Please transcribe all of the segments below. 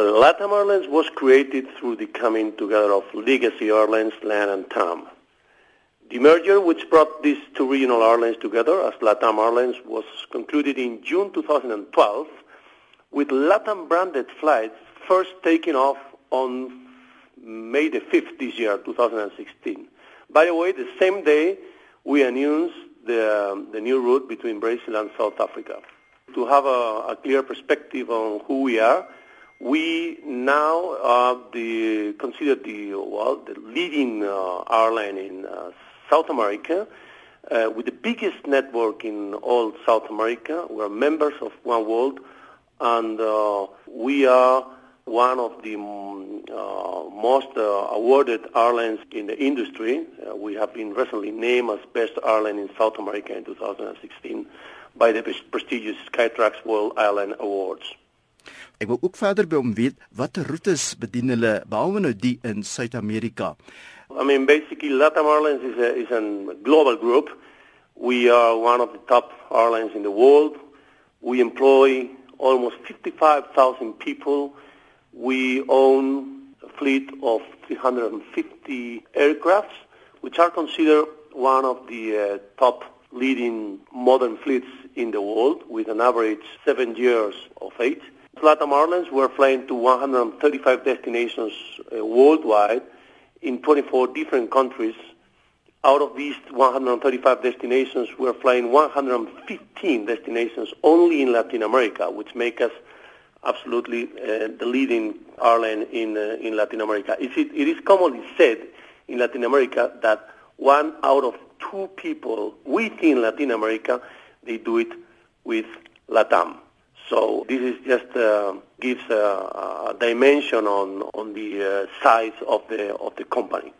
Well, LATAM Airlines was created through the coming together of Legacy Airlines, LAN, and TAM. The merger, which brought these two regional airlines together as LATAM Airlines, was concluded in June 2012, with LATAM branded flights first taking off on May the 5th this year, 2016. By the way, the same day we announced the, um, the new route between Brazil and South Africa. To have a, a clear perspective on who we are, we now are the, considered the, well, the leading uh, airline in uh, South America uh, with the biggest network in all South America. We're members of One World, and uh, we are one of the mm, uh, most uh, awarded airlines in the industry. We have been recently named as best airline in South America in 2016 by the prestigious Skytrax World Airline Awards. Ek wil ook verder by hom weet watter roetes bedien hulle behalwe nou die in Suid-Amerika. I mean basically LATAM Airlines is a is a global group. We are one of the top airlines in the world. We employ almost 55,000 people. We own a fleet of 350 aircrafts, which are considered one of the uh, top leading modern fleets in the world, with an average seven years of age. LATAM Airlines, we're flying to 135 destinations uh, worldwide in 24 different countries. Out of these 135 destinations, we're flying 115 destinations only in Latin America, which make us absolutely uh, the leading airline in uh, in Latin America. It, it is commonly said in Latin America that one out of two people within Latin America they do it with LATAM. So this is just uh, gives a, a dimension on on the uh, size of the of the company.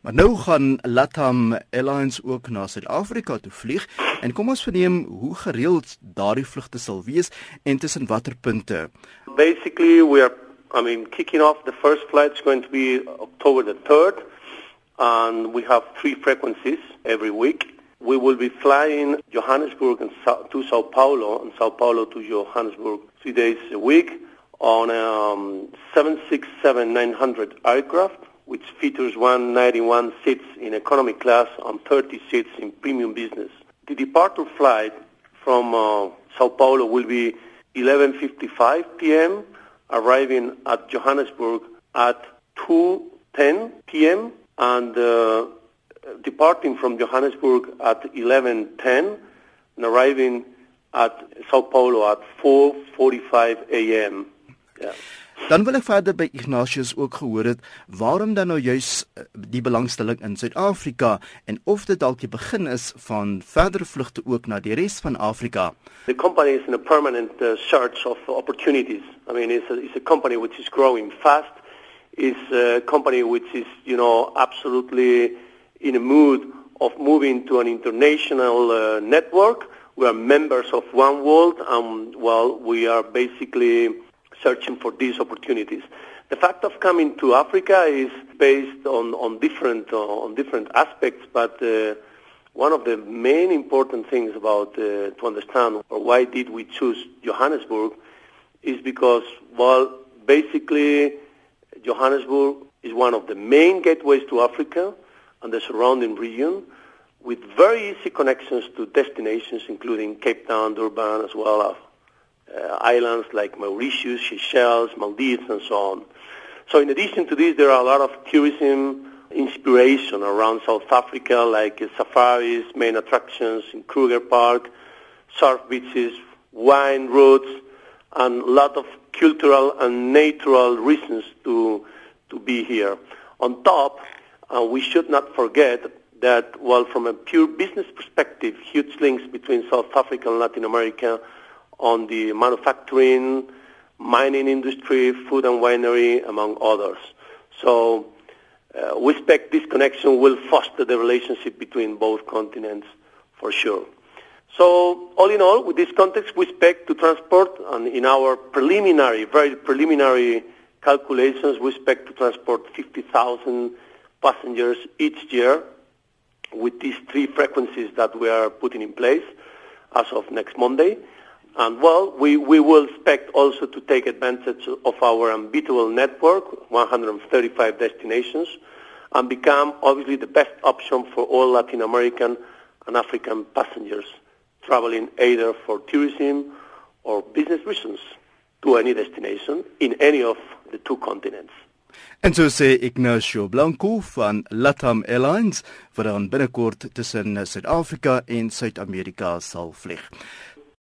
Maar nou gaan LATAM Airlines ook na Suid-Afrika toe vlieg en kom ons verneem hoe gereeld daardie vlugte sal wees en tussen watter punte. Basically we are I mean kicking off the first flight is going to be October the 3rd and we have three frequencies every week. We will be flying Johannesburg and to Sao Paulo and Sao Paulo to Johannesburg three days a week on um, 767-900 aircraft which features 191 seats in economy class and 30 seats in premium business. The departure flight from uh, Sao Paulo will be 11.55 p.m., arriving at Johannesburg at 2.10 p.m., and uh, departing from Johannesburg at 11.10 and arriving at Sao Paulo at 4.45 a.m. Yeah. Dan wil ek verder by Ignatius ook gehoor het waarom dan nou juis eh, die belangstelling in Suid-Afrika en of dit dalk die begin is van verdere vlugte ook na die res van Afrika. The company is in a permanent uh, search of opportunities. I mean it's a, it's a company which is growing fast. It's a company which is, you know, absolutely in a mood of moving to an international uh, network. We are members of One World and well we are basically searching for these opportunities. The fact of coming to Africa is based on, on different uh, on different aspects, but uh, one of the main important things about uh, to understand or why did we choose Johannesburg is because well basically Johannesburg is one of the main gateways to Africa and the surrounding region with very easy connections to destinations including Cape Town, Durban as well as uh, islands like Mauritius, Seychelles, Maldives, and so on. So in addition to this, there are a lot of tourism inspiration around South Africa, like uh, safaris, main attractions in Kruger Park, surf beaches, wine routes, and a lot of cultural and natural reasons to to be here. On top, uh, we should not forget that while from a pure business perspective, huge links between South Africa and Latin America on the manufacturing, mining industry, food and winery, among others. So uh, we expect this connection will foster the relationship between both continents for sure. So all in all, with this context, we expect to transport, and in our preliminary, very preliminary calculations, we expect to transport 50,000 passengers each year with these three frequencies that we are putting in place as of next Monday. And well, we, we will expect also to take advantage of our unbeatable network, 135 destinations, and become obviously the best option for all Latin American and African passengers traveling either for tourism or business reasons to any destination in any of the two continents. En so sê Ignacio Blanco van Latam Airlines wat dan binnekort tussen Suid-Afrika en Suid-Amerika sal vlieg.